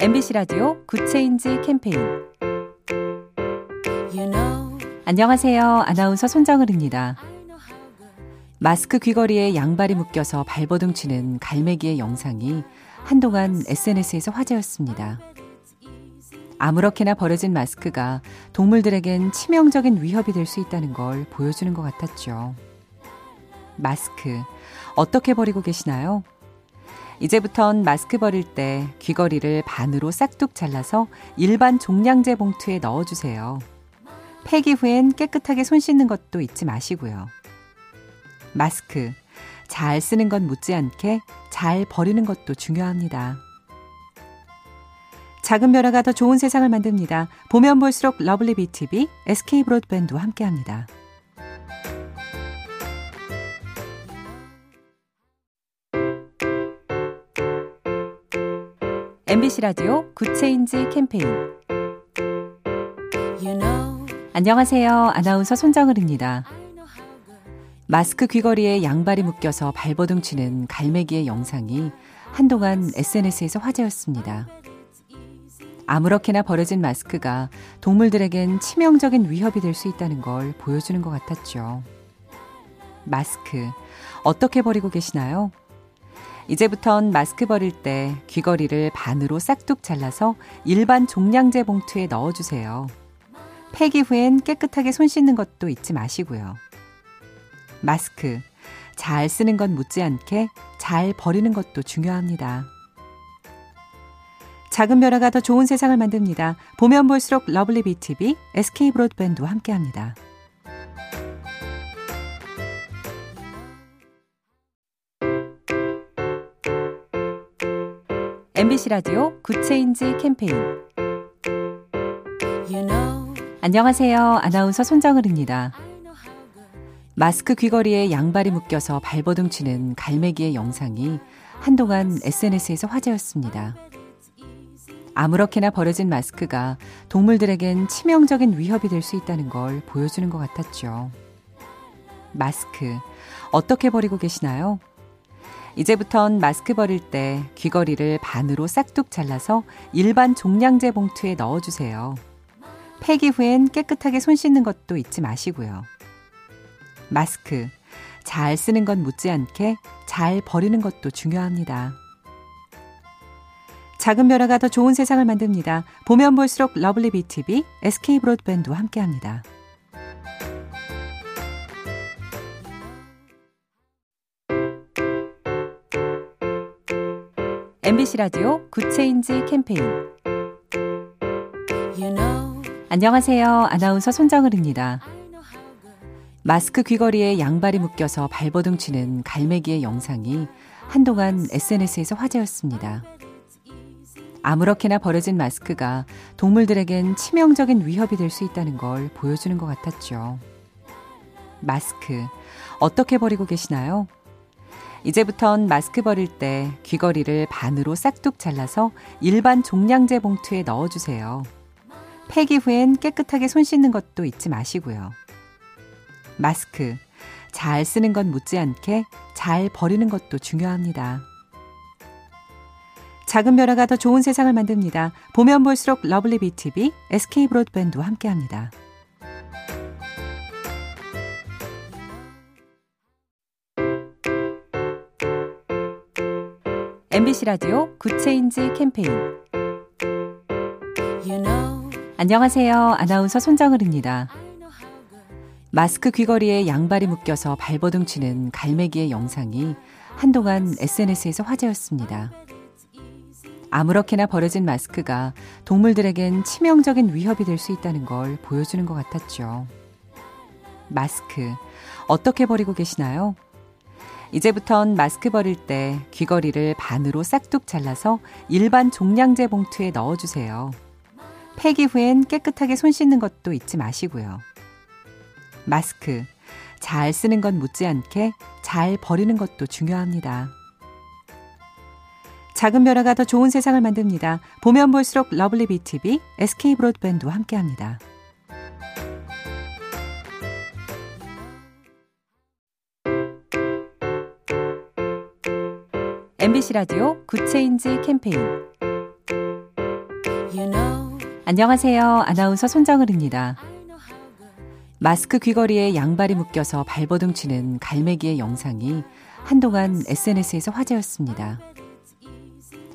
MBC 라디오 Good Change 캠페인 안녕하세요. 아나운서 손정은입니다. 마스크 귀걸이에 양발이 묶여서 발버둥 치는 갈매기의 영상이 한동안 SNS에서 화제였습니다. 아무렇게나 버려진 마스크가 동물들에겐 치명적인 위협이 될 수 있다는 걸 보여주는 것 같았죠. 마스크, 어떻게 버리고 계시나요? 이제부턴 마스크 버릴 때 귀걸이를 반으로 싹둑 잘라서 일반 종량제 봉투에 넣어주세요. 폐기 후엔 깨끗하게 손 씻는 것도 잊지 마시고요. 마스크, 잘 쓰는 건 못지않게 잘 버리는 것도 중요합니다. 작은 변화가 더 좋은 세상을 만듭니다. 보면 볼수록 러블리 BTV, SK 브로드밴드와 함께합니다. MBC 라디오 Good Change 캠페인 you know. 안녕하세요. 아나운서 손정은입니다. 마스크 귀걸이에 양발이 묶여서 발버둥 치는 갈매기의 영상이 한동안 SNS에서 화제였습니다. 아무렇게나 버려진 마스크가 동물들에겐 치명적인 위협이 될 수 있다는 걸 보여주는 것 같았죠. 마스크, 어떻게 버리고 계시나요? 이제부턴 마스크 버릴 때 귀걸이를 반으로 싹둑 잘라서 일반 종량제 봉투에 넣어주세요. 폐기 후엔 깨끗하게 손 씻는 것도 잊지 마시고요. 마스크, 잘 쓰는 건 못지않게 잘 버리는 것도 중요합니다. 작은 변화가 더 좋은 세상을 만듭니다. 보면 볼수록 러블리 BTV, SK 브로드밴드와 함께합니다. MBC 라디오 Good Change 캠페인 you know. 안녕하세요. 아나운서 손정은입니다. 마스크 귀걸이에 양발이 묶여서 발버둥 치는 갈매기의 영상이 한동안 SNS에서 화제였습니다. 아무렇게나 버려진 마스크가 동물들에겐 치명적인 위협이 될 수 있다는 걸 보여주는 것 같았죠. 마스크, 어떻게 버리고 계시나요? 이제부턴 마스크 버릴 때 귀걸이를 반으로 싹둑 잘라서 일반 종량제 봉투에 넣어주세요. 폐기 후엔 깨끗하게 손 씻는 것도 잊지 마시고요. 마스크, 잘 쓰는 건 못지않게 잘 버리는 것도 중요합니다. 작은 변화가 더 좋은 세상을 만듭니다. 보면 볼수록 러블리 BTV, SK 브로드밴드와 함께합니다. MBC 라디오 Good Change 캠페인 you know. 안녕하세요. 아나운서 손정은입니다. 마스크 귀걸이에 양발이 묶여서 발버둥 치는 갈매기의 영상이 한동안 SNS에서 화제였습니다. 아무렇게나 버려진 마스크가 동물들에겐 치명적인 위협이 될 수 있다는 걸 보여주는 것 같았죠. 마스크, 어떻게 버리고 계시나요? 이제부턴 마스크 버릴 때 귀걸이를 반으로 싹둑 잘라서 일반 종량제 봉투에 넣어주세요. 폐기 후엔 깨끗하게 손 씻는 것도 잊지 마시고요. 마스크, 잘 쓰는 건 못지않게 잘 버리는 것도 중요합니다. 작은 변화가 더 좋은 세상을 만듭니다. 보면 볼수록 러블리 BTV, SK 브로드밴드와 함께합니다. MBC 라디오 Good Change 캠페인 you know. 안녕하세요. 아나운서 손정은입니다. 마스크 귀걸이에 양발이 묶여서 발버둥 치는 갈매기의 영상이 한동안 SNS에서 화제였습니다. 아무렇게나 버려진 마스크가 동물들에겐 치명적인 위협이 될 수 있다는 걸 보여주는 것 같았죠. 마스크, 어떻게 버리고 계시나요? 이제부턴 마스크 버릴 때 귀걸이를 반으로 싹둑 잘라서 일반 종량제 봉투에 넣어주세요. 폐기 후엔 깨끗하게 손 씻는 것도 잊지 마시고요. 마스크, 잘 쓰는 건 못지않게 잘 버리는 것도 중요합니다. 작은 변화가 더 좋은 세상을 만듭니다. 보면 볼수록 러블리 BTV, SK 브로드밴드와 함께합니다. MBC 라디오 Good Change 캠페인 안녕하세요. 아나운서 손정은입니다. 마스크 귀걸이에 양발이 묶여서 발버둥 치는 갈매기의 영상이 한동안 SNS에서 화제였습니다.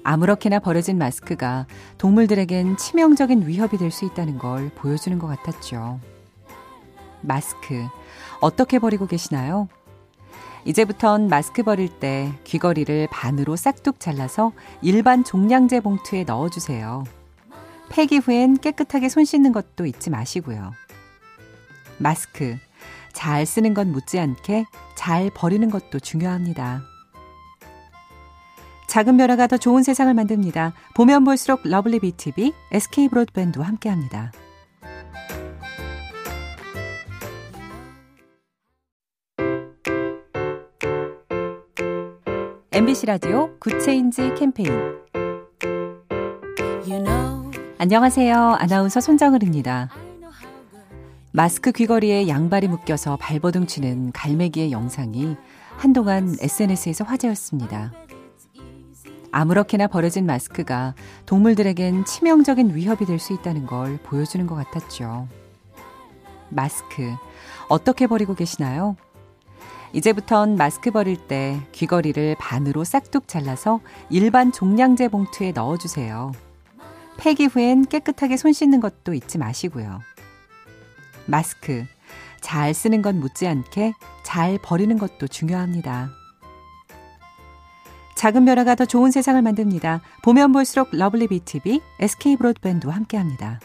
아무렇게나 버려진 마스크가 동물들에겐 치명적인 위협이 될 수 있다는 걸 보여주는 것 같았죠. 마스크, 어떻게 버리고 계시나요? 이제부턴 마스크 버릴 때 귀걸이를 반으로 싹둑 잘라서 일반 종량제 봉투에 넣어주세요. 폐기 후엔 깨끗하게 손 씻는 것도 잊지 마시고요. 마스크, 잘 쓰는 건 못지않게 잘 버리는 것도 중요합니다. 작은 변화가 더 좋은 세상을 만듭니다. 보면 볼수록 러블리 BTV, SK 브로드밴드와 함께합니다. MBC 라디오 Good Change 캠페인 you know, 안녕하세요. 아나운서 손정은입니다. 마스크 귀걸이에 양발이 묶여서 발버둥 치는 갈매기의 영상이 한동안 SNS에서 화제였습니다. 아무렇게나 버려진 마스크가 동물들에겐 치명적인 위협이 될 수 있다는 걸 보여주는 것 같았죠. 마스크, 어떻게 버리고 계시나요? 이제부턴 마스크 버릴 때 귀걸이를 반으로 싹둑 잘라서 일반 종량제 봉투에 넣어주세요. 폐기 후엔 깨끗하게 손 씻는 것도 잊지 마시고요. 마스크, 잘 쓰는 건 못지않게 잘 버리는 것도 중요합니다. 작은 변화가 더 좋은 세상을 만듭니다. 보면 볼수록 러블리 BTV, SK 브로드밴드와 함께합니다.